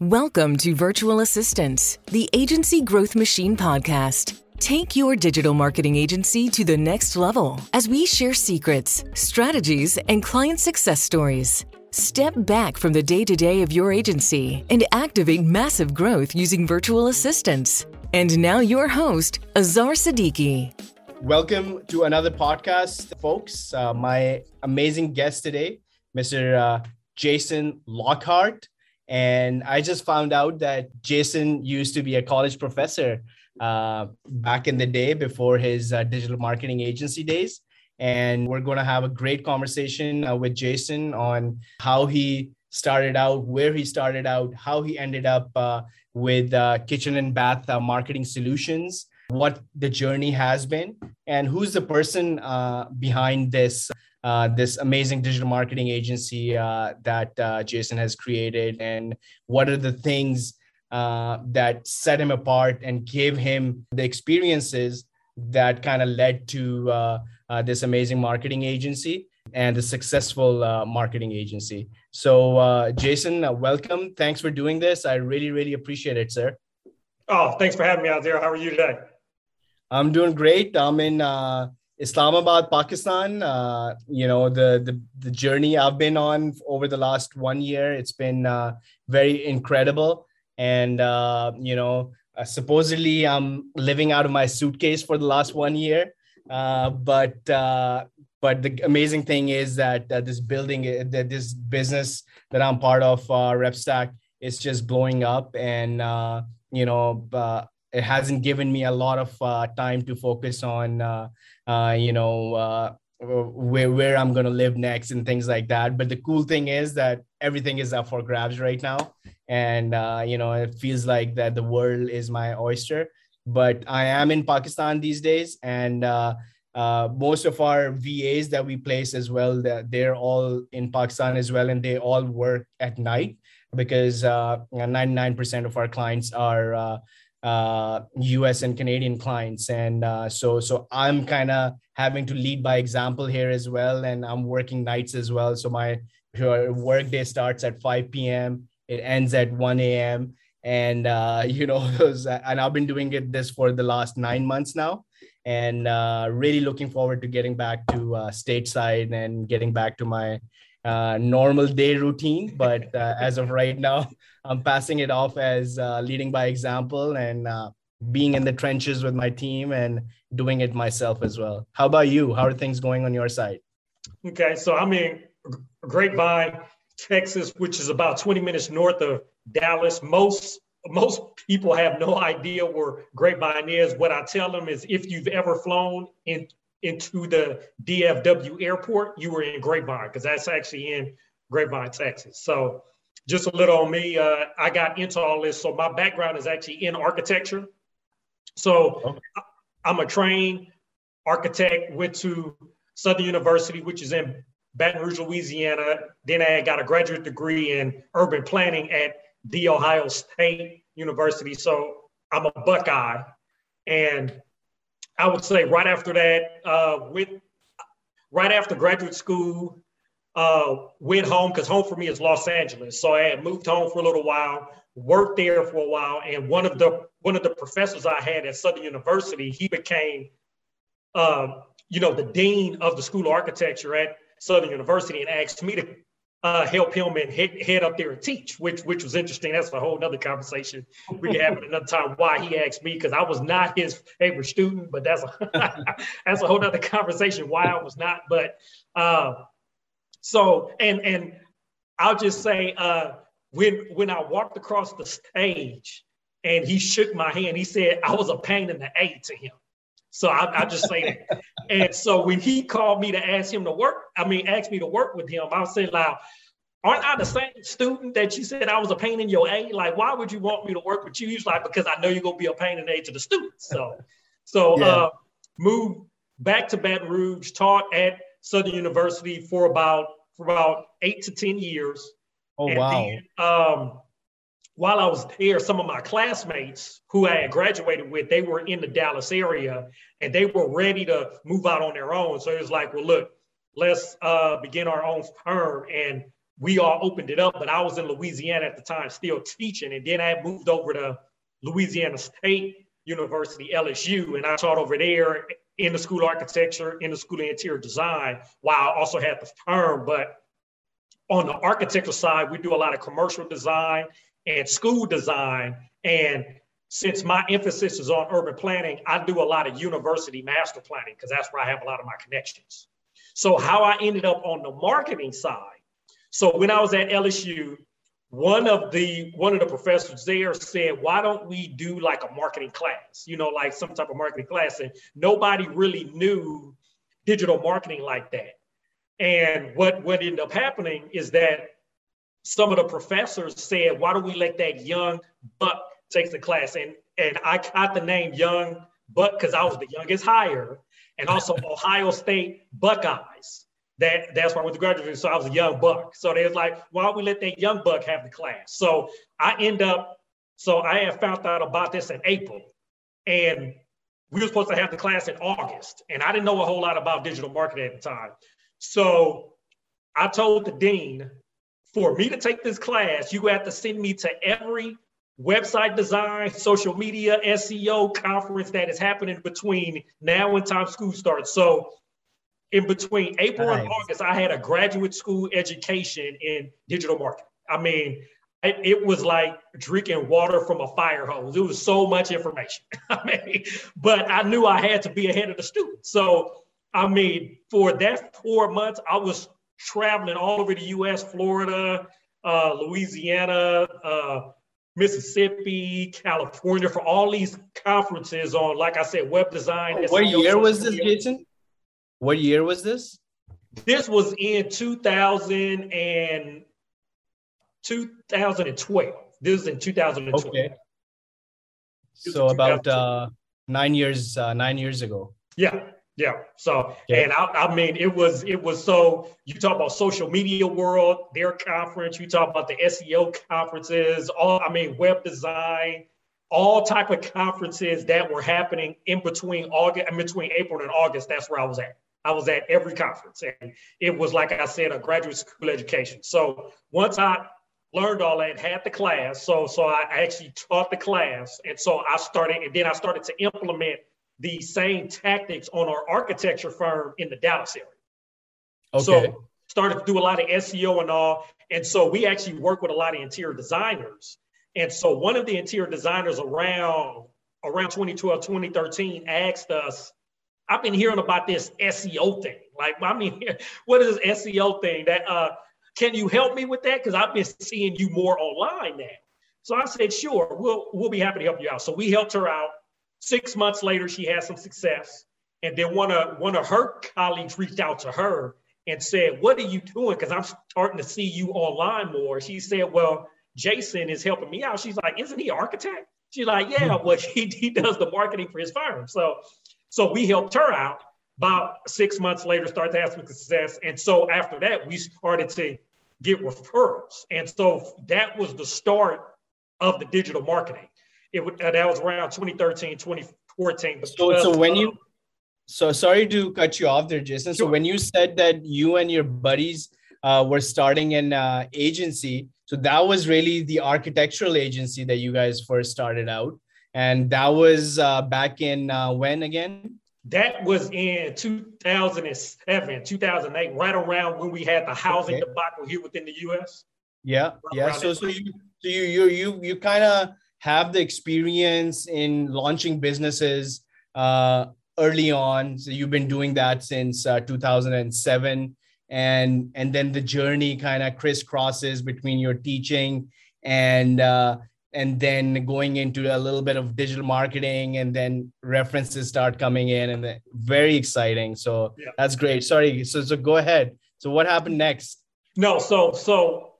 Welcome to Virtual Assistants, the Agency Growth Machine podcast. Take your digital marketing agency to the next level as we share secrets, strategies, and client success stories. Step back from the day to day of your agency and activate massive growth using virtual assistants. And now, your host, Azar Siddiqui. Welcome to another podcast, folks. Uh, my amazing guest today, Mr. Uh, Jason Lockhart. And I just found out that Jason used to be a college professor uh, back in the day before his uh, digital marketing agency days. And we're going to have a great conversation uh, with Jason on how he started out, where he started out, how he ended up uh, with uh, kitchen and bath uh, marketing solutions, what the journey has been, and who's the person behind this uh, this amazing digital marketing agency uh, that uh, Jason has created, and what are the things uh, that set him apart and gave him the experiences that kind of led to uh, this amazing marketing agency and the successful marketing agency. So, Jason, welcome. Thanks for doing this. I really, really appreciate it, sir. Oh, thanks for having me out there. How are you today? I'm doing great. I'm in Islamabad, Pakistan. Uh, you know the, the the journey I've been on over the last one year. It's been uh, very incredible, and uh, you know uh, supposedly I'm living out of my suitcase for the last one year. Uh, but uh, but the amazing thing is that this building, that this business that I'm part of, RepStack, is just blowing up, and you know it hasn't given me a lot of time to focus on uh, you know, uh, where where I'm gonna live next and things like that. But the cool thing is that everything is up for grabs right now, and uh, you know, it feels like that the world is my oyster. But I am in Pakistan these days, and uh, uh, most of our VAs that we place as well, they're all in Pakistan as well, and they all work at night because uh, 99% of our clients are uh, uh, U.S. and Canadian clients, and uh, so so I'm kind of having to lead by example here as well, and I'm working nights as well. So my work day starts at 5 p.m. It ends at 1 a.m. And uh, you know, and I've been doing it this for the last nine months now, and uh, really looking forward to getting back to uh, stateside and getting back to my uh, normal day routine. But uh, as of right now, I'm passing it off as uh, leading by example and uh, being in the trenches with my team and doing it myself as well. How about you? How are things going on your side? Okay, so I'm in Grapevine, Texas, which is about 20 minutes north of Dallas. Most most people have no idea where Grapevine is. What I tell them is if you've ever flown in into the DFW airport, you were in Grapevine because that's actually in Grapevine, Texas. So just a little on me. Uh, I got into all this. So my background is actually in architecture. So okay. I'm a trained architect, went to Southern University, which is in Baton Rouge, Louisiana. Then I got a graduate degree in urban planning at The Ohio State University. So I'm a Buckeye. And I would say right after that, uh, with right after graduate school, uh, went home because home for me is Los Angeles. So I had moved home for a little while, worked there for a while, and one of the one of the professors I had at Southern University, he became, uh, you know, the dean of the School of Architecture at Southern University, and asked me to uh, help him and head, head up there and teach, which which was interesting. That's a whole other conversation we can have another time. Why he asked me because I was not his favorite student, but that's a that's a whole other conversation. Why I was not, but uh, so and and I'll just say uh, when when I walked across the stage and he shook my hand, he said I was a pain in the A to him. So I, I just say that. and so when he called me to ask him to work, I mean, asked me to work with him, I was saying, like, aren't I the same student that you said I was a pain in your A? Like, why would you want me to work with you? He's like, because I know you're gonna be a pain in the A to the students. So, so yeah. uh, moved back to Baton Rouge, taught at Southern University for about for about eight to ten years. Oh and wow! Then, um, while I was there, some of my classmates who I had graduated with, they were in the Dallas area and they were ready to move out on their own. So it was like, well, look, let's uh, begin our own firm. And we all opened it up, but I was in Louisiana at the time still teaching. And then I moved over to Louisiana State University, LSU, and I taught over there in the school of architecture, in the school of interior design, while I also had the firm. But on the architectural side, we do a lot of commercial design and school design. And since my emphasis is on urban planning, I do a lot of university master planning because that's where I have a lot of my connections. So, how I ended up on the marketing side. So, when I was at LSU, one of the one of the professors there said, "Why don't we do like a marketing class? You know, like some type of marketing class?" And nobody really knew digital marketing like that. And what what ended up happening is that some of the professors said, "Why don't we let that young buck take the class?" And and I got the name Young Buck because I was the youngest hire, and also Ohio State Buckeyes. That that's why I went to graduate. school. So I was a young buck. So they was like, "Why don't we let that young buck have the class?" So I end up. So I had found out about this in April, and we were supposed to have the class in August, and I didn't know a whole lot about digital marketing at the time. So I told the dean, for me to take this class, you have to send me to every website design, social media, SEO conference that is happening between now and time school starts. So in between April nice. and August, I had a graduate school education in digital marketing. I mean, it, it, was like drinking water from a fire hose. It was so much information. I mean, but I knew I had to be ahead of the students. So I mean, for that four months, I was traveling all over the U.S., Florida, uh, Louisiana, uh, Mississippi, California, for all these conferences on, like I said, web design. Oh, what year was this, Jason? What year was this? This was in 2000 and 2012. This is in 2012. Okay. So about uh, nine years, uh, nine years ago. Yeah, yeah. So, and I, I, mean, it was it was so you talk about social media world, their conference. You talk about the SEO conferences. All I mean, web design, all type of conferences that were happening in between August in between April and August. That's where I was at. I was at every conference, and it was like I said, a graduate school education. So once I learned all that, had the class, so so I actually taught the class, and so I started, and then I started to implement the same tactics on our architecture firm in the Dallas area. Okay. So started to do a lot of SEO and all. And so we actually work with a lot of interior designers. And so one of the interior designers around around 2012, 2013 asked us, I've been hearing about this SEO thing. Like, I mean, what is this SEO thing that uh can you help me with that? Because I've been seeing you more online now. So I said, sure, we'll we'll be happy to help you out. So we helped her out. Six months later, she had some success. And then one of one of her colleagues reached out to her and said, What are you doing? Because I'm starting to see you online more. She said, Well, Jason is helping me out. She's like, Isn't he architect? She's like, Yeah, hmm. well, he, he does the marketing for his firm. So so we helped her out. About six months later, started to have some success. And so after that, we started to get referrals. And so that was the start of the digital marketing it uh, that was around 2013, 2014. So, so when you, so sorry to cut you off there, Jason. Sure. So when you said that you and your buddies uh, were starting an uh, agency, so that was really the architectural agency that you guys first started out, and that was uh, back in uh, when again? That was in 2007, 2008, right around when we had the housing okay. debacle here within the U.S. Yeah, right yeah. So, so you, so you, you, you, you kind of have the experience in launching businesses uh, early on. So you've been doing that since uh, 2007, and and then the journey kind of crisscrosses between your teaching and uh, and then going into a little bit of digital marketing, and then references start coming in, and then, very exciting. So yeah. that's great. Sorry. So so go ahead. So what happened next? No. So so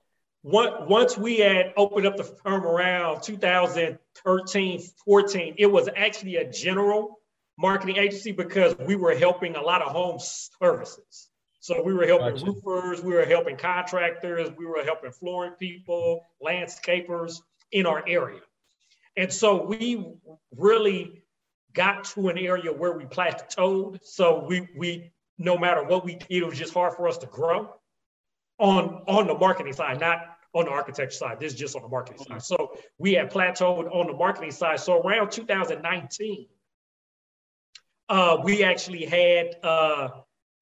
once we had opened up the firm around 2013, 14, it was actually a general marketing agency because we were helping a lot of home services. So we were helping gotcha. roofers, we were helping contractors, we were helping flooring people, landscapers in our area. And so we really got to an area where we plateaued. So we we no matter what we did, it was just hard for us to grow. on on the marketing side, not on the architecture side. This is just on the marketing side. So we had plateaued on the marketing side. So around 2019, uh, we actually had uh,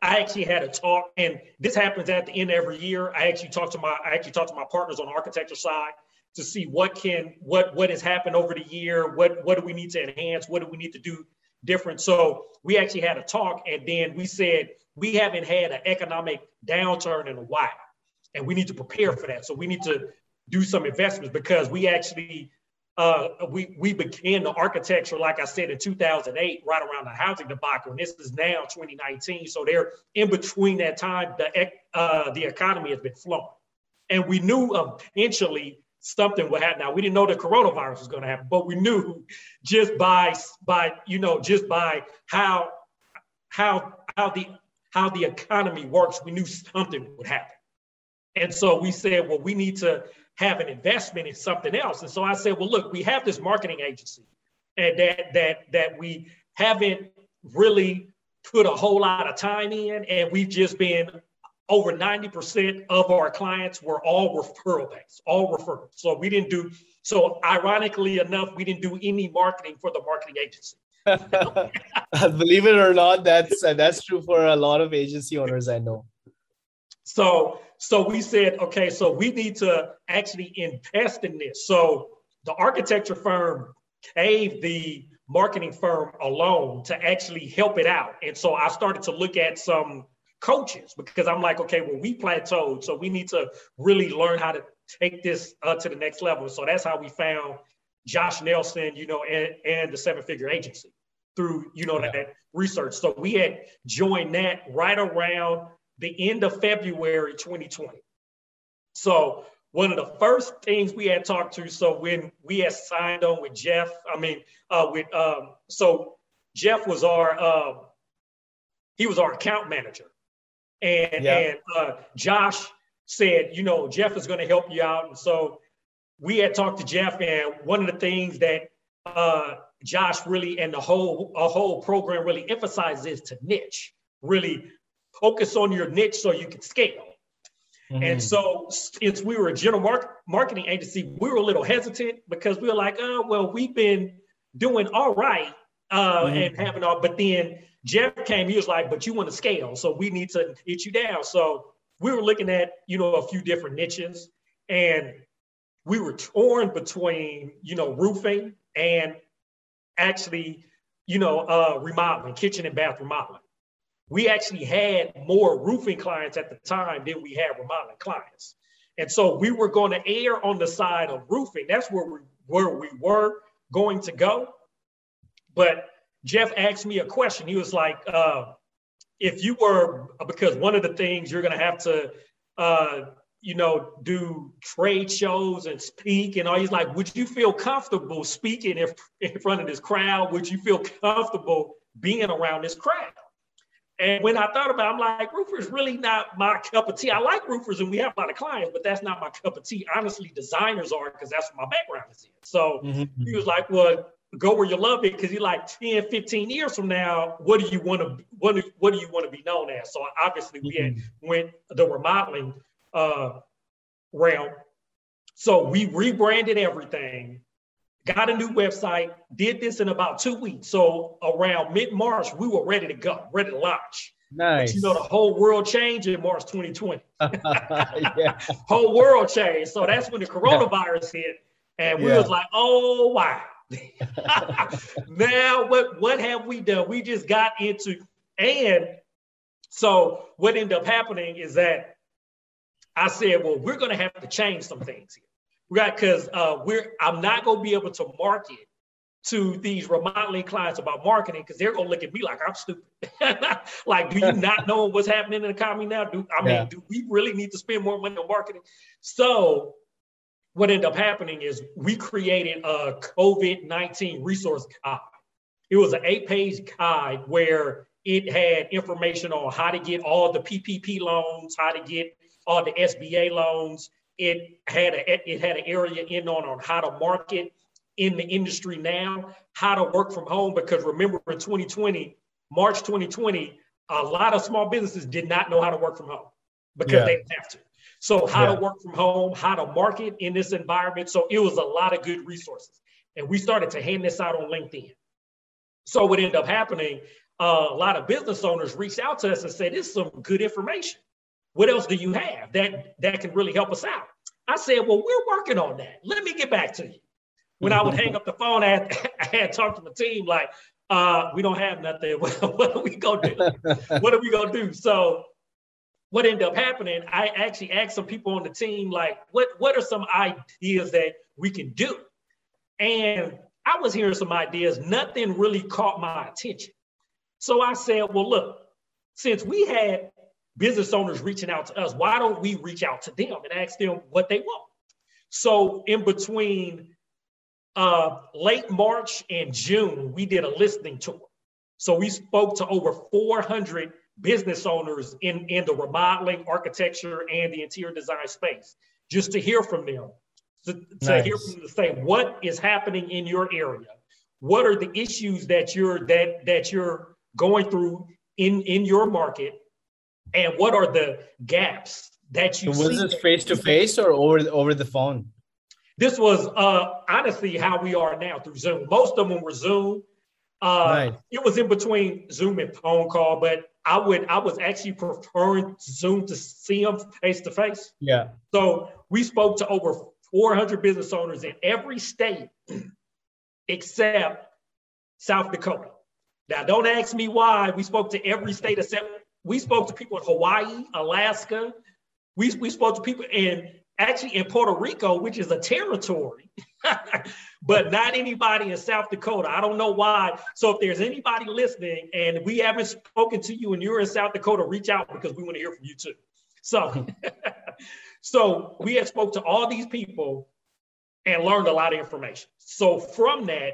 I actually had a talk, and this happens at the end of every year. I actually talked to my I actually talked to my partners on the architecture side to see what can what what has happened over the year, what what do we need to enhance, what do we need to do different. So we actually had a talk, and then we said we haven't had an economic downturn in a while, and we need to prepare for that. So we need to do some investments because we actually uh, we we began the architecture, like I said, in 2008, right around the housing debacle, and this is now 2019. So they're in between that time. The uh, the economy has been flowing, and we knew eventually something would happen. Now we didn't know the coronavirus was going to happen, but we knew just by by you know just by how how how the how the economy works, we knew something would happen. And so we said, well, we need to have an investment in something else. And so I said, well, look, we have this marketing agency and that that that we haven't really put a whole lot of time in, and we've just been over 90% of our clients were all referral based, all referrals. So we didn't do, so ironically enough, we didn't do any marketing for the marketing agency. Believe it or not, that's uh, that's true for a lot of agency owners I know. So so we said, okay, so we need to actually invest in this. So the architecture firm gave the marketing firm a loan to actually help it out. And so I started to look at some coaches because I'm like, okay, well, we plateaued, so we need to really learn how to take this uh, to the next level. So that's how we found Josh Nelson, you know, and, and the seven figure agency through, you know, that research. So we had joined that right around the end of February 2020. So one of the first things we had talked to, so when we had signed on with Jeff, I mean, uh, with um, so Jeff was our uh, he was our account manager, and yeah. and uh, Josh said, you know, Jeff is going to help you out, and so we had talked to Jeff, and one of the things that uh, Josh really and the whole a whole program really emphasizes is to niche, really focus on your niche so you can scale. Mm-hmm. And so, since we were a general mark- marketing agency, we were a little hesitant because we were like, oh, well, we've been doing all right uh, mm-hmm. and having all, but then Jeff came, he was like, but you want to scale. So we need to hit you down. So we were looking at, you know, a few different niches and we were torn between, you know, roofing and actually, you know, uh, remodeling, kitchen and bath remodeling we actually had more roofing clients at the time than we had remodeling clients. And so we were going to err on the side of roofing. That's where we where we were going to go. But Jeff asked me a question. He was like, uh, if you were, because one of the things you're going to have to, uh, you know, do trade shows and speak and all. He's like, would you feel comfortable speaking in, in front of this crowd? Would you feel comfortable being around this crowd? And when I thought about it, I'm like, roofers really not my cup of tea. I like roofers and we have a lot of clients, but that's not my cup of tea. Honestly, designers are because that's what my background is in. So mm-hmm. he was like, well, go where you love it because he's like 10, 15 years from now, what do you want to what do, what do you want to be known as? So obviously we mm-hmm. had went the remodeling uh, realm. So we rebranded everything got a new website, did this in about two weeks. So around mid March, we were ready to go, ready to launch. Nice. But you know, the whole world changed in March 2020. yeah. Whole world changed. So that's when the coronavirus yeah. hit. And we yeah. was like, oh, wow. now, what, what have we done? We just got into, and so what ended up happening is that I said, well, we're going to have to change some things here. Right, because uh, we're I'm not gonna be able to market to these remodeling clients about marketing because they're gonna look at me like I'm stupid. like, do you not know what's happening in the economy now? Do I mean, yeah. do we really need to spend more money on marketing? So what ended up happening is we created a COVID-19 resource guide. It was an eight-page guide where it had information on how to get all the PPP loans, how to get all the SBA loans, it had a it had an area in on on how to market in the industry now, how to work from home. Because remember, in 2020, March 2020, a lot of small businesses did not know how to work from home because yeah. they didn't have to. So how yeah. to work from home, how to market in this environment. So it was a lot of good resources. And we started to hand this out on LinkedIn. So what ended up happening, uh, a lot of business owners reached out to us and said, this is some good information. What else do you have that, that can really help us out? I said, well, we're working on that. Let me get back to you. When I would hang up the phone, I had, I had talked to my team like, uh, we don't have nothing. what are we gonna do? what are we gonna do? So what ended up happening, I actually asked some people on the team, like, what, what are some ideas that we can do? And I was hearing some ideas, nothing really caught my attention. So I said, well, look, since we had business owners reaching out to us, why don't we reach out to them and ask them what they want? So in between uh, late March and June, we did a listening tour. So we spoke to over 400 business owners in, in the remodeling, architecture, and the interior design space, just to hear from them, to, to nice. hear from them to say what is happening in your area, what are the issues that you're that that you're going through in in your market, and what are the gaps that you. So was this face to face or over over the phone? This was uh, honestly how we are now through Zoom. Most of them were Zoom. Uh, nice. It was in between Zoom and phone call, but I would I was actually preferring Zoom to see them face to face. Yeah. So we spoke to over 400 business owners in every state except South Dakota. Now, don't ask me why. We spoke to every state except we spoke to people in Hawaii, Alaska. We, we spoke to people in actually in Puerto Rico, which is a territory, but not anybody in South Dakota. I don't know why. So if there's anybody listening and we haven't spoken to you and you're in South Dakota, reach out because we want to hear from you too. So, so we had spoke to all these people and learned a lot of information. So from that,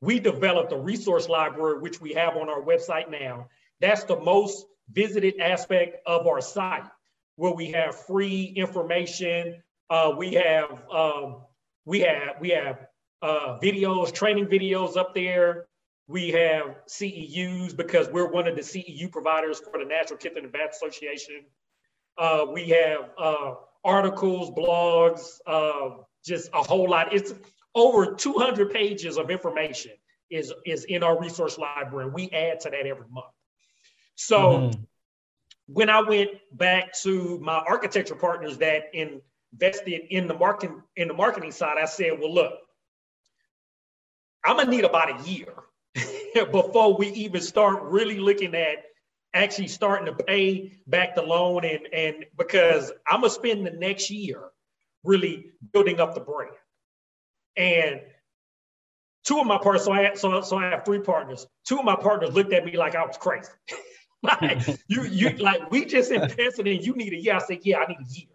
we developed a resource library, which we have on our website now. That's the most visited aspect of our site where we have free information. Uh, we have um, we have we have uh, videos, training videos up there. We have CEUs because we're one of the CEU providers for the National Kitchen and Bath Association. Uh, we have uh, articles, blogs, uh, just a whole lot. It's over 200 pages of information is, is in our resource library. We add to that every month. So mm-hmm when I went back to my architecture partners that invested in the marketing in the marketing side, I said, well, look, I'm gonna need about a year before we even start really looking at actually starting to pay back the loan and and because I'm gonna spend the next year really building up the brand. And two of my partners, so I had, so, so I have three partners. Two of my partners looked at me like I was crazy. like you, you like we just invested in you need a year. I said, yeah, I need a year.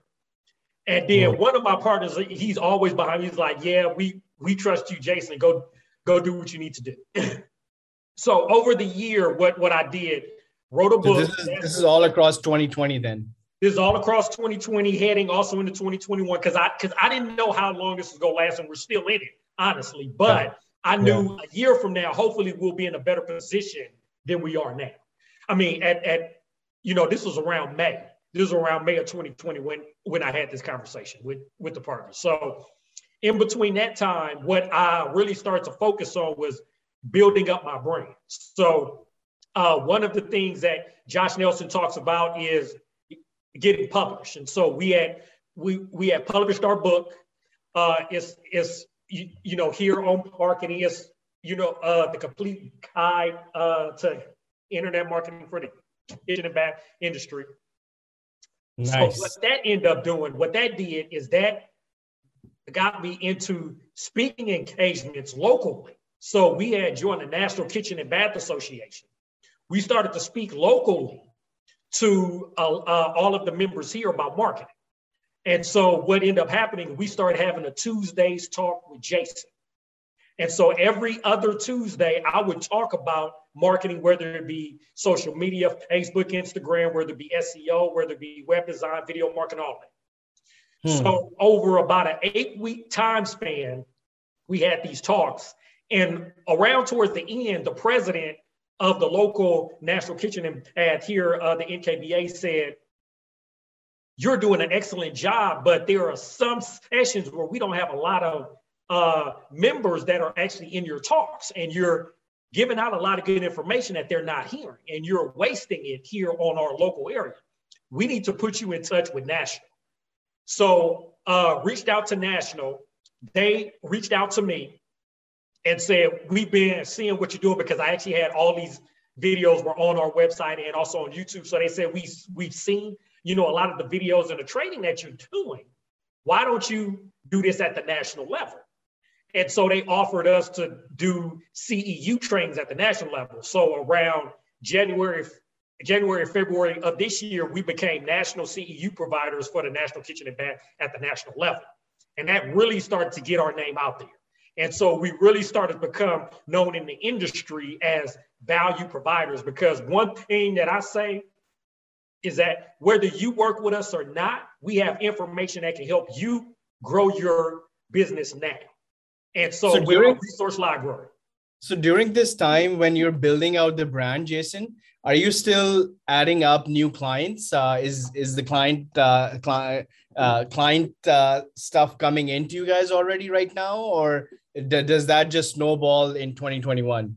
And then one of my partners, he's always behind me. He's like, yeah, we we trust you, Jason. Go go do what you need to do. so over the year, what what I did, wrote a book. So this, is, this is all across 2020 then. This is all across 2020, heading also into 2021, because I because I didn't know how long this was gonna last, and we're still in it, honestly. But yeah. I knew yeah. a year from now, hopefully, we'll be in a better position than we are now. I mean, at, at you know, this was around May. This was around May of 2020 when when I had this conversation with with the partners. So in between that time, what I really started to focus on was building up my brand. So uh, one of the things that Josh Nelson talks about is getting published. And so we had we we had published our book. Uh, it's it's you, you know here on marketing is you know uh, the complete guide uh, to internet marketing for the kitchen and bath industry. Nice. So what that ended up doing, what that did is that got me into speaking engagements locally. So we had joined the National Kitchen and Bath Association. We started to speak locally to uh, uh, all of the members here about marketing. And so what ended up happening, we started having a Tuesdays talk with Jason. And so every other Tuesday, I would talk about marketing, whether it be social media, Facebook, Instagram, whether it be SEO, whether it be web design, video marketing, all that. Hmm. So over about an eight week time span, we had these talks. And around towards the end, the president of the local National Kitchen and Bath here, uh, the NKBA said, you're doing an excellent job, but there are some sessions where we don't have a lot of uh, members that are actually in your talks and you're giving out a lot of good information that they're not hearing and you're wasting it here on our local area. We need to put you in touch with National. So uh, reached out to National. They reached out to me and said, we've been seeing what you're doing because I actually had all these videos were on our website and also on YouTube. So they said, we, we've seen, you know, a lot of the videos and the training that you're doing. Why don't you do this at the national level? And so they offered us to do CEU trainings at the national level. So around January, January, February of this year, we became national CEU providers for the National Kitchen and Bath at the national level. And that really started to get our name out there. And so we really started to become known in the industry as value providers because one thing that I say is that whether you work with us or not, we have information that can help you grow your business now. And so, so we're a resource library. So during this time when you're building out the brand, Jason, are you still adding up new clients? Uh, is is the client uh, cli- uh, client uh, stuff coming into you guys already right now, or does that just snowball in 2021?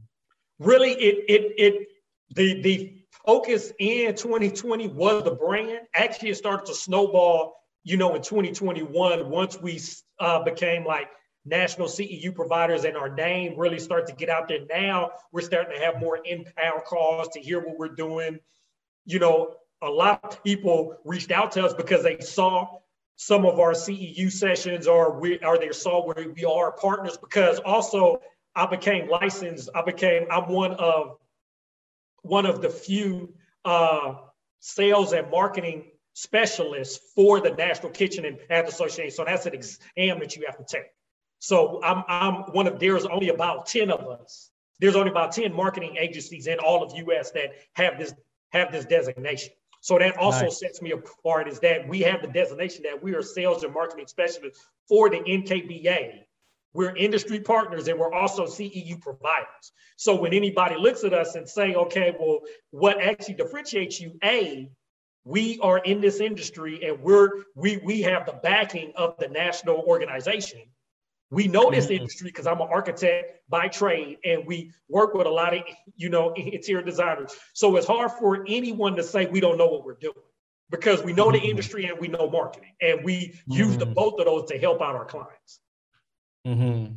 Really, it it it the the focus in 2020 was the brand. Actually, it started to snowball. You know, in 2021, once we uh, became like national CEU providers and our name really start to get out there now. We're starting to have more inbound calls to hear what we're doing. You know, a lot of people reached out to us because they saw some of our CEU sessions or we or they saw where we are partners because also I became licensed. I became, I'm one of one of the few uh, sales and marketing specialists for the National Kitchen and Bath Association. So that's an exam that you have to take. So I'm, I'm one of, there's only about 10 of us. There's only about 10 marketing agencies in all of US that have this, have this designation. So that also nice. sets me apart is that we have the designation that we are sales and marketing specialists for the NKBA. We're industry partners and we're also CEU providers. So when anybody looks at us and say, okay, well, what actually differentiates you? A, we are in this industry and we're we we have the backing of the national organization we know this mm-hmm. industry because I'm an architect by trade, and we work with a lot of, you know, interior designers. So it's hard for anyone to say we don't know what we're doing because we know the mm-hmm. industry and we know marketing, and we mm-hmm. use the mm-hmm. both of those to help out our clients. Mm-hmm.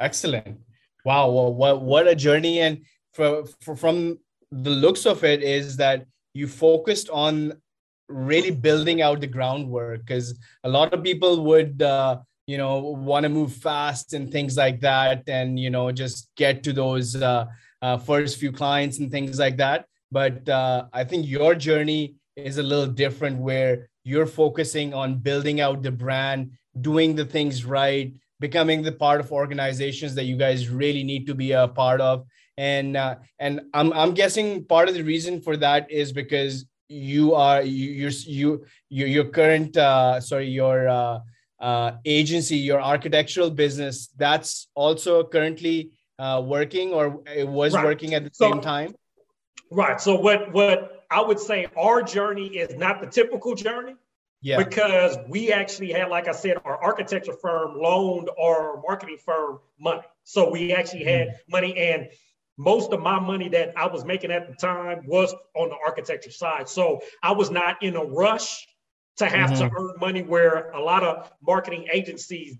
Excellent. Wow. Well, what what a journey! And for, for, from the looks of it, is that you focused on really building out the groundwork because a lot of people would. Uh, you know want to move fast and things like that and you know just get to those uh, uh, first few clients and things like that. But uh, i think your journey is a little different where you're focusing on building out the brand doing the things right becoming the part of organizations that you guys really need to be a part of. And uh, and I'm, I'm guessing part of the reason for that is because you are you you're, you you your current uh, sorry your uh, uh, agency, your architectural business, that's also currently uh, working or it was right. working at the so, same time? Right. So what what I would say our journey is not the typical journey. Yeah. Because we actually had, like I said, our architecture firm loaned our marketing firm money. So we actually had mm-hmm. money and most of my money that I was making at the time was on the architecture side. So I was not in a rush to have mm-hmm. to earn money where a lot of marketing agencies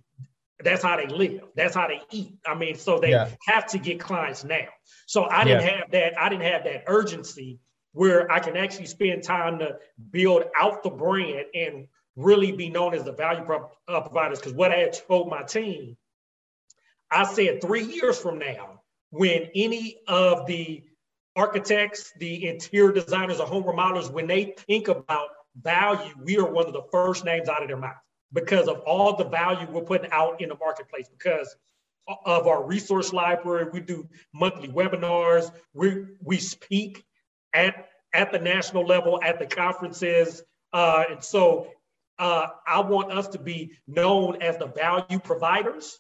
that's how they live that's how they eat i mean so they yeah. have to get clients now so i didn't yeah. have that i didn't have that urgency where i can actually spend time to build out the brand and really be known as the value pro- uh, providers because what i had told my team i said three years from now when any of the architects the interior designers or home remodelers when they think about value, we are one of the first names out of their mouth because of all the value we're putting out in the marketplace because of our resource library. We do monthly webinars. We, we speak at, at the national level, at the conferences. Uh, and so uh, I want us to be known as the value providers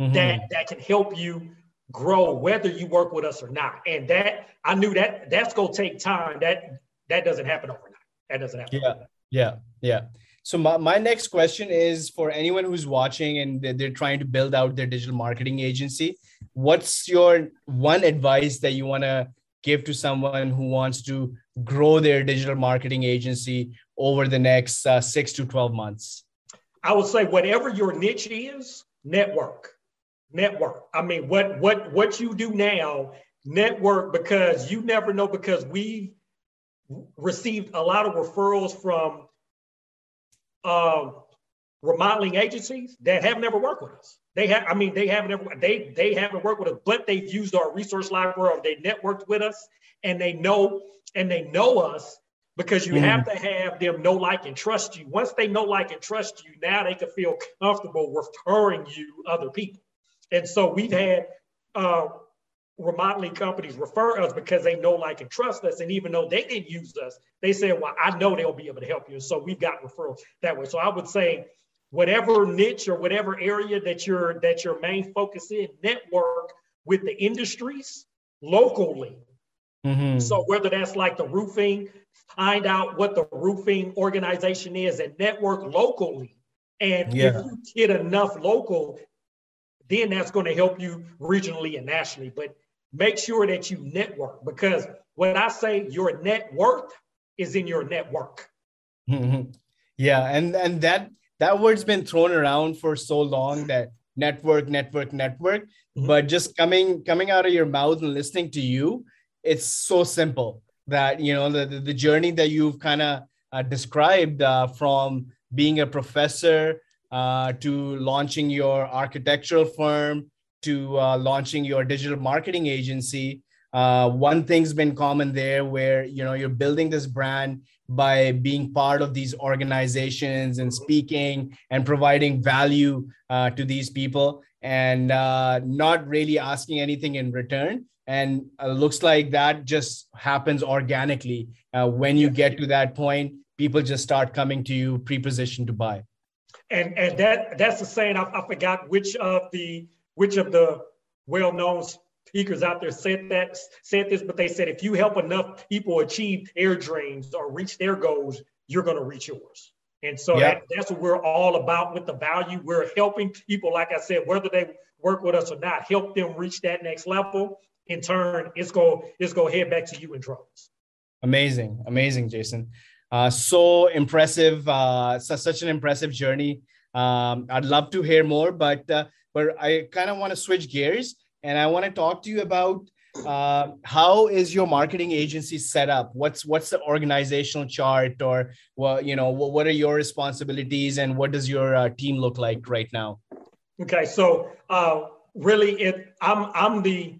mm-hmm. that, that can help you grow whether you work with us or not. And that I knew that that's gonna take time. That that doesn't happen overnight. That doesn't happen. Yeah. Yeah, yeah. So my, my next question is for anyone who's watching and they're, they're trying to build out their digital marketing agency. What's your one advice that you want to give to someone who wants to grow their digital marketing agency over the next uh, six to 12 months? I would say whatever your niche is, network, network. I mean, what what what you do now, network because you never know because we received a lot of referrals from uh, remodeling agencies that have never worked with us. They have, I mean, they haven't ever, they they haven't worked with us, but they've used our resource library or they networked with us and they know and they know us because you mm. have to have them know, like, and trust you. Once they know, like, and trust you, now they can feel comfortable referring you other people. And so we've had uh, remodeling companies refer us because they know, like, and trust us. And even though they didn't use us, they said, well, I know they'll be able to help you. So we've got referrals that way. So I would say whatever niche or whatever area that your that your main focus in, network with the industries locally. Mm-hmm. So whether that's like the roofing, find out what the roofing organization is and network locally. And yeah. if you get enough local, then that's going to help you regionally and nationally. But make sure that you network because when I say your net worth is in your network. Mm-hmm. Yeah, and and that that word's been thrown around for so long that network, network, network. Mm-hmm. But just coming coming out of your mouth and listening to you, it's so simple that you know the the, the journey that you've kind of uh, described uh, from being a professor uh, to launching your architectural firm to uh, launching your digital marketing agency. Uh, one thing's been common there where you know you're building this brand by being part of these organizations and speaking and providing value uh, to these people and uh, not really asking anything in return. And uh, looks like that just happens organically. Uh, when you get to that point people just start coming to you pre-positioned to buy. And and that that's the saying I, I forgot which of the which of the well-known speakers out there said that said this, but they said if you help enough people achieve their dreams or reach their goals, you're going to reach yours. And so that, that's what we're all about with the value. We're helping people, like I said, whether they work with us or not, help them reach that next level. In turn, it's go it's go head back to you in drones. Amazing, amazing, Jason. Uh, so impressive, uh, such, such an impressive journey. Um, I'd love to hear more, but uh, but I kind of want to switch gears and I want to talk to you about uh, how is your marketing agency set up? What's what's the organizational chart, or well, you know, what, what are your responsibilities, and what does your uh, team look like right now? Okay, so uh, really, it I'm I'm the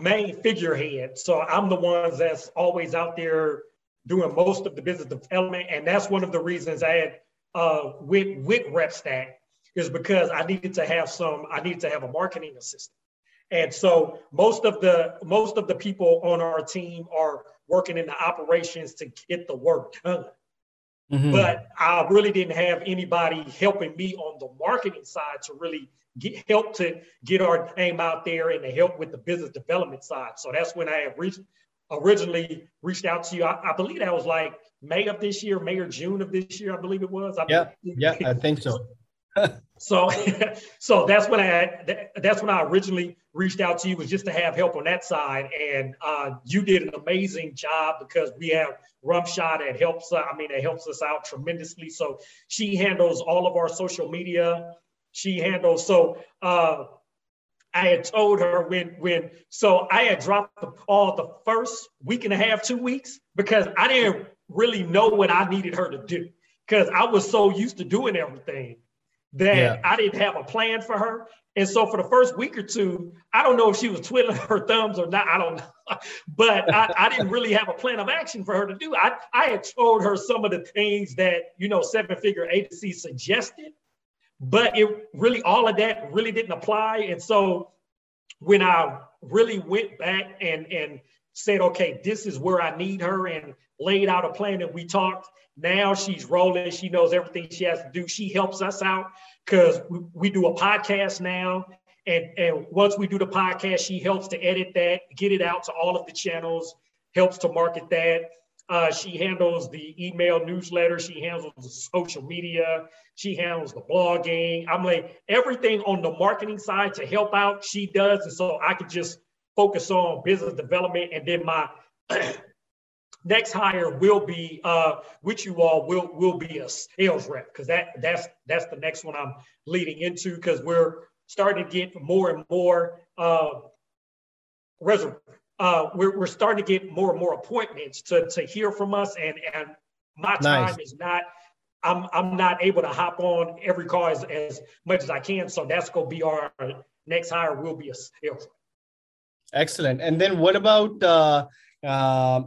main figurehead, so I'm the ones that's always out there doing most of the business development, and that's one of the reasons I had uh, with with RepStack is because I needed to have some I needed to have a marketing assistant. And so most of the most of the people on our team are working in the operations to get the work done. Mm-hmm. But I really didn't have anybody helping me on the marketing side to really get help to get our name out there and to help with the business development side. So that's when I reached originally reached out to you. I, I, believe that was like May of this year, May or June of this year, I believe it was. I yeah, yeah, I think so. so, so that's when I that's when I originally reached out to you was just to have help on that side, and uh, you did an amazing job because we have Rumsha that helps. Uh, I mean, it helps us out tremendously. So she handles all of our social media. She handles so. Uh, I had told her when when so I had dropped the ball the first week and a half, two weeks because I didn't really know what I needed her to do because I was so used to doing everything that yeah. I didn't have a plan for her. And so for the first week or two, I don't know if she was twiddling her thumbs or not. I don't know. But I, I, didn't really have a plan of action for her to do. I, I had told her some of the things that, you know, seven figure agency suggested, but it really, all of that really didn't apply. And so when I really went back and, and said, okay, this is where I need her and laid out a plan and we talked, now she's rolling. She knows everything she has to do. She helps us out because we, we do a podcast now. And, and once we do the podcast, she helps to edit that, get it out to all of the channels, helps to market that. Uh, she handles the email newsletter. She handles the social media. She handles the blogging. I'm like everything on the marketing side to help out. She does, and so I could just focus on business development. And then my next hire will be uh, which you all will will be a sales rep because that that's that's the next one I'm leading into because we're starting to get more and more uh, resume uh, we're, we're starting to get more and more appointments to, to hear from us. And, and my time is not, I'm, I'm not able to hop on every car as, as much as I can. So that's going to be our next hire will be a sales. Rep. Excellent. And then what about uh, uh,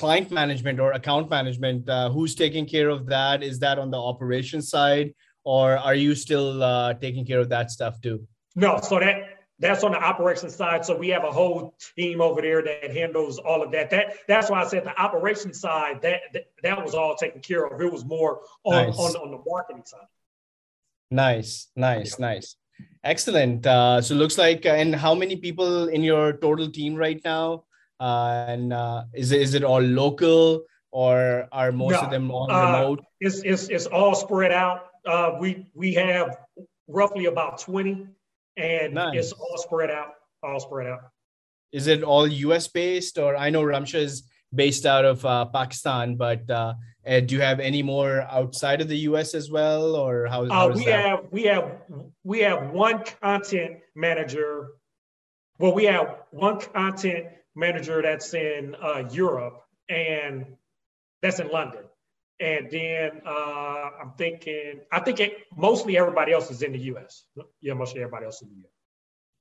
client management or account management? Uh, who's taking care of that? Is that on the operations side or are you still uh, taking care of that stuff too? No, so that that's on the operations side. So we have a whole team over there that handles all of that. That that's why I said the operations side that that, that was all taken care of. It was more on nice. on, on the marketing side. Nice, nice, yeah. nice, excellent. Uh, so looks like, uh, and how many people in your total team right now? Uh, and uh, is it, is it all local or are most no, of them all uh, remote? it's, it's it's all spread out. Uh, we we have roughly about twenty and nice. it's all spread out, all spread out. Is it all US based, or I know Rumsha is based out of uh, Pakistan, but uh, do you have any more outside of the US as well, or how? how uh, we that? have we have we have one content manager. Well, we have one content manager that's in uh, Europe, and that's in London. And then uh, I'm thinking, I think it, mostly everybody else is in the U.S. Yeah, mostly everybody else in the U.S.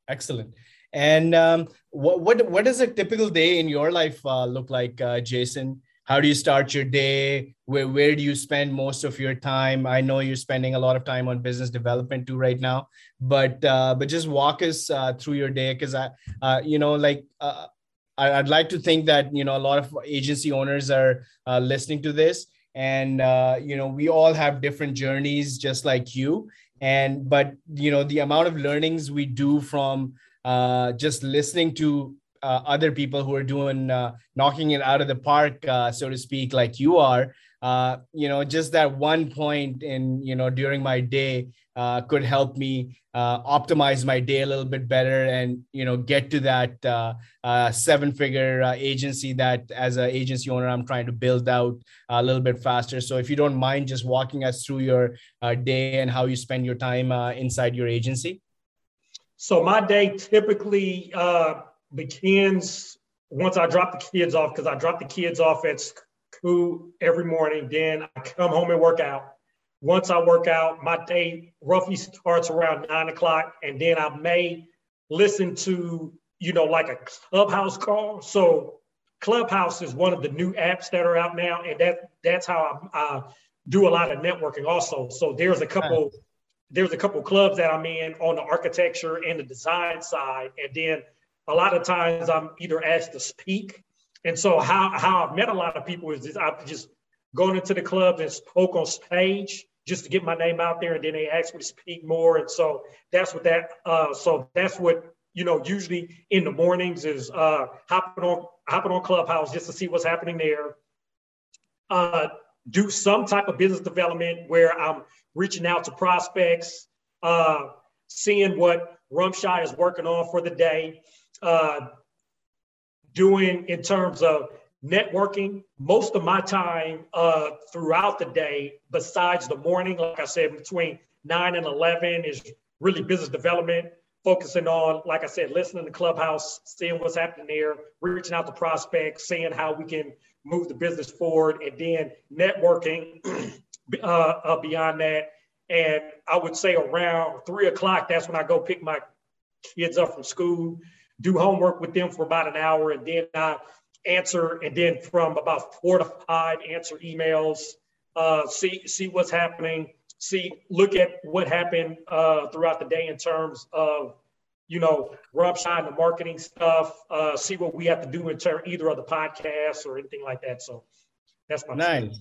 Excellent. And um, what what what does a typical day in your life uh, look like, uh, Jason? How do you start your day? Where where do you spend most of your time? I know you're spending a lot of time on business development too right now, but uh, but just walk us uh, through your day because I, uh, you know, like uh, I'd like to think that you know a lot of agency owners are uh, listening to this. And uh, you know we all have different journeys just like you. And but you know the amount of learnings we do from uh, just listening to uh, other people who are doing uh, knocking it out of the park uh, so to speak like you are uh, you know just that one point in you know during my day uh, could help me uh, optimize my day a little bit better and you know get to that uh, uh seven figure uh, agency that as an agency owner i'm trying to build out a little bit faster. So if you don't mind just walking us through your uh, day and how you spend your time inside your agency. So my day typically begins once i drop the kids off because i drop the kids off at school every morning. Then i come home and work out once I work out, my day roughly starts around nine o'clock, and then I may listen to, you know, like a clubhouse call. So Clubhouse is one of the new apps that are out now, and that that's how I, I do a lot of networking also. So there's a couple there's a couple clubs that I'm in on the architecture and the design side, and then a lot of times I'm either asked to speak. And so how how I've met a lot of people is I've just gone into the clubs and spoke on stage just to get my name out there. And then they asked me to speak more. And so that's what that, uh, so that's what, you know, usually in the mornings is uh, hopping on, hopping on Clubhouse just to see what's happening there. Uh, do some type of business development where I'm reaching out to prospects, uh, seeing what Rumsha is working on for the day, uh, doing in terms of networking most of my time uh, throughout the day, besides the morning, like I said, between nine and 11 is really business development, focusing on, like I said, listening to Clubhouse, seeing what's happening there, reaching out to prospects, seeing how we can move the business forward, and then networking uh, uh, beyond that. And I would say around three o'clock, that's when I go pick my kids up from school, do homework with them for about an hour, and then I answer, and then from about four to five, answer emails, uh, see see what's happening, see look at what happened uh, throughout the day in terms of you know Rumsha the marketing stuff, uh, see what we have to do in terms either of the podcasts or anything like that. So that's my nice,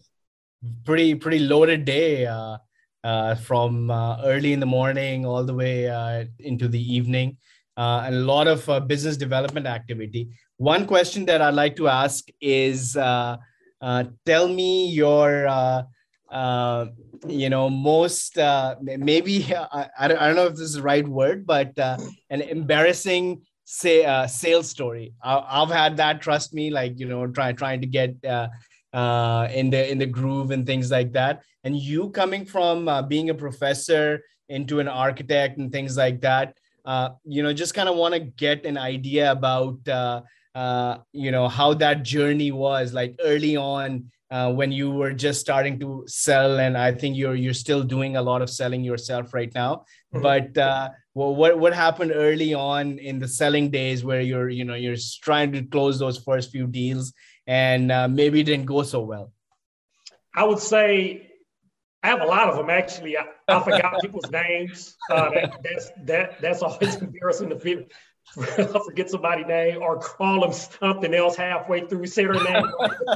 pretty pretty loaded day. Uh, uh, from uh, early in the morning all the way uh, into the evening, uh, a lot of uh, business development activity. One question that I'd like to ask is uh, uh, tell me your, uh, uh, you know, most maybe I, I, don't, know if this is the right word, but an embarrassing say uh, sales story. I, have had that. Trust me, like you know, try trying to get uh, uh, in the in the groove and things like that. And you coming from being a professor into an architect and things like that, uh, you know, just kind of want to get an idea about uh, uh, you know how that journey was like early on uh, when you were just starting to sell and i think you're you're still doing a lot of selling yourself right now mm-hmm. but uh, well, what what happened early on in the selling days where you're you know you're trying to close those first few deals and uh, maybe it didn't go so well i would say I have a lot of them actually. I, I forgot people's names. Uh, that, that's that that's always embarrassing to forget somebody's name or call them something else halfway through, say their name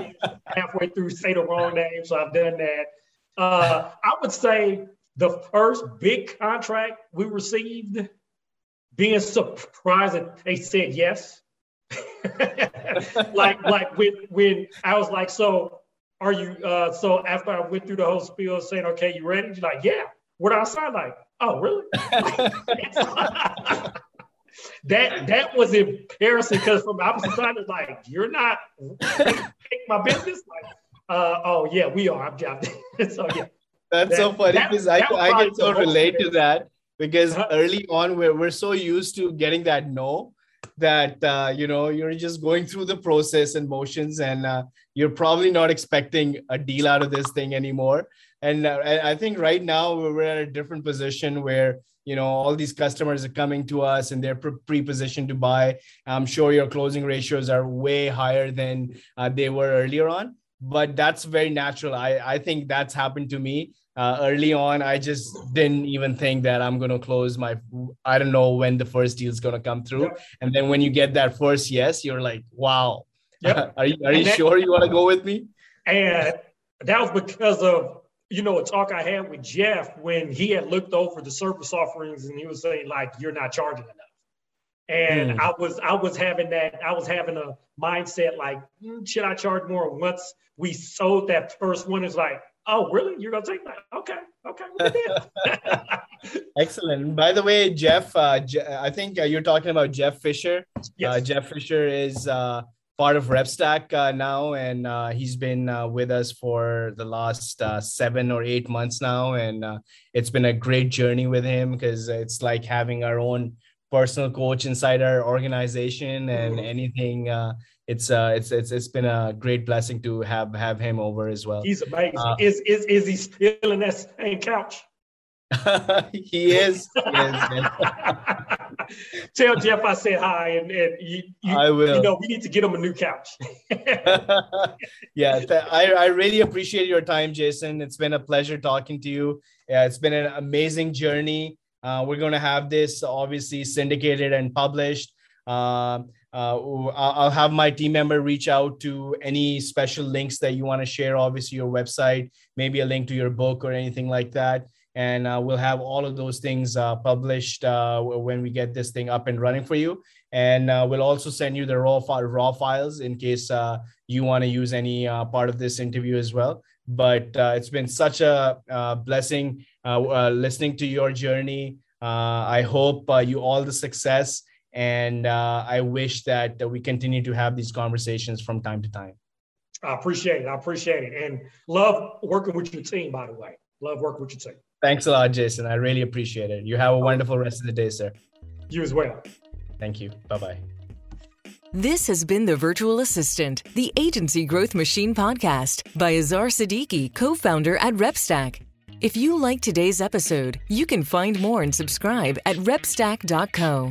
halfway through, say the wrong name. So I've done that. Uh, I would say the first big contract we received, being surprised that they said yes. like like when when I was like, so are you uh so after I went through the whole spiel saying, okay, you ready? You're like, yeah. What I sound like? Oh, really? that that was embarrassing because from the opposite side, it's like you're not take my business. Like, uh, oh yeah, we are. I'm jobbing. so yeah. That's that, so funny because I, I can so relate to that because uh-huh. early on we're, we're so used to getting that no that uh, you know you're just going through the process and motions and uh, you're probably not expecting a deal out of this thing anymore. And uh, i think right now we're at a different position where you know all these customers are coming to us and they're pre-positioned to buy. I'm sure your closing ratios are way higher than uh, they were earlier on but that's very natural i i think that's happened to me uh, early on i just didn't even think that i'm going to close my i don't know when the first deal is going to come through yep. and then when you get that first yes you're like wow yep. are you, are you that, sure you want to go with me and that was because of you know, a talk I had with Jeff when he had looked over the service offerings and he was saying like, you're not charging enough. And mm. I was I was having that I was having a mindset like, mm, should I charge more? Once we sold that first one, it's like, oh, really? You're gonna take that? Okay, okay. Excellent. By the way, Jeff, uh, Je- I think uh, you're talking about Jeff Fisher. Yes. Uh, Jeff Fisher is uh, part of RepStack uh, now, and uh, he's been uh, with us for the last uh, seven or eight months now, and uh, it's been a great journey with him because it's like having our own personal coach inside our organization, and mm-hmm. anything. Uh, it's it's it's it's been a great blessing to have have him over as well. He's amazing. is is is he still in that same couch? he is. He is Tell Jeff I said hi, and, and you, you, I will. You know, we need to get him a new couch. yeah, th- I, I really appreciate your time, Jason. It's been a pleasure talking to you. Yeah, it's been an amazing journey. Uh, we're going to have this obviously syndicated and published. Uh, uh, I'll have my team member reach out to any special links that you want to share. Obviously, your website, maybe a link to your book or anything like that and uh, we'll have all of those things uh, published uh, when we get this thing up and running for you. And uh, we'll also send you the raw file, raw files in case uh, you want to use any part of this interview as well. But it's been such a blessing listening to your journey. I hope you all the success, and uh, I wish that we continue to have these conversations from time to time. I appreciate it. I appreciate it, and love working with your team. By the way, love working with your team. Thanks a lot, Jason. I really appreciate it. You have a wonderful rest of the day, sir. You as well. Thank you. Bye bye. This has been The Virtual Assistant, the Agency Growth Machine podcast by Azar Siddiqui, co founder at RepStack. If you like today's episode, you can find more and subscribe at repstack.co.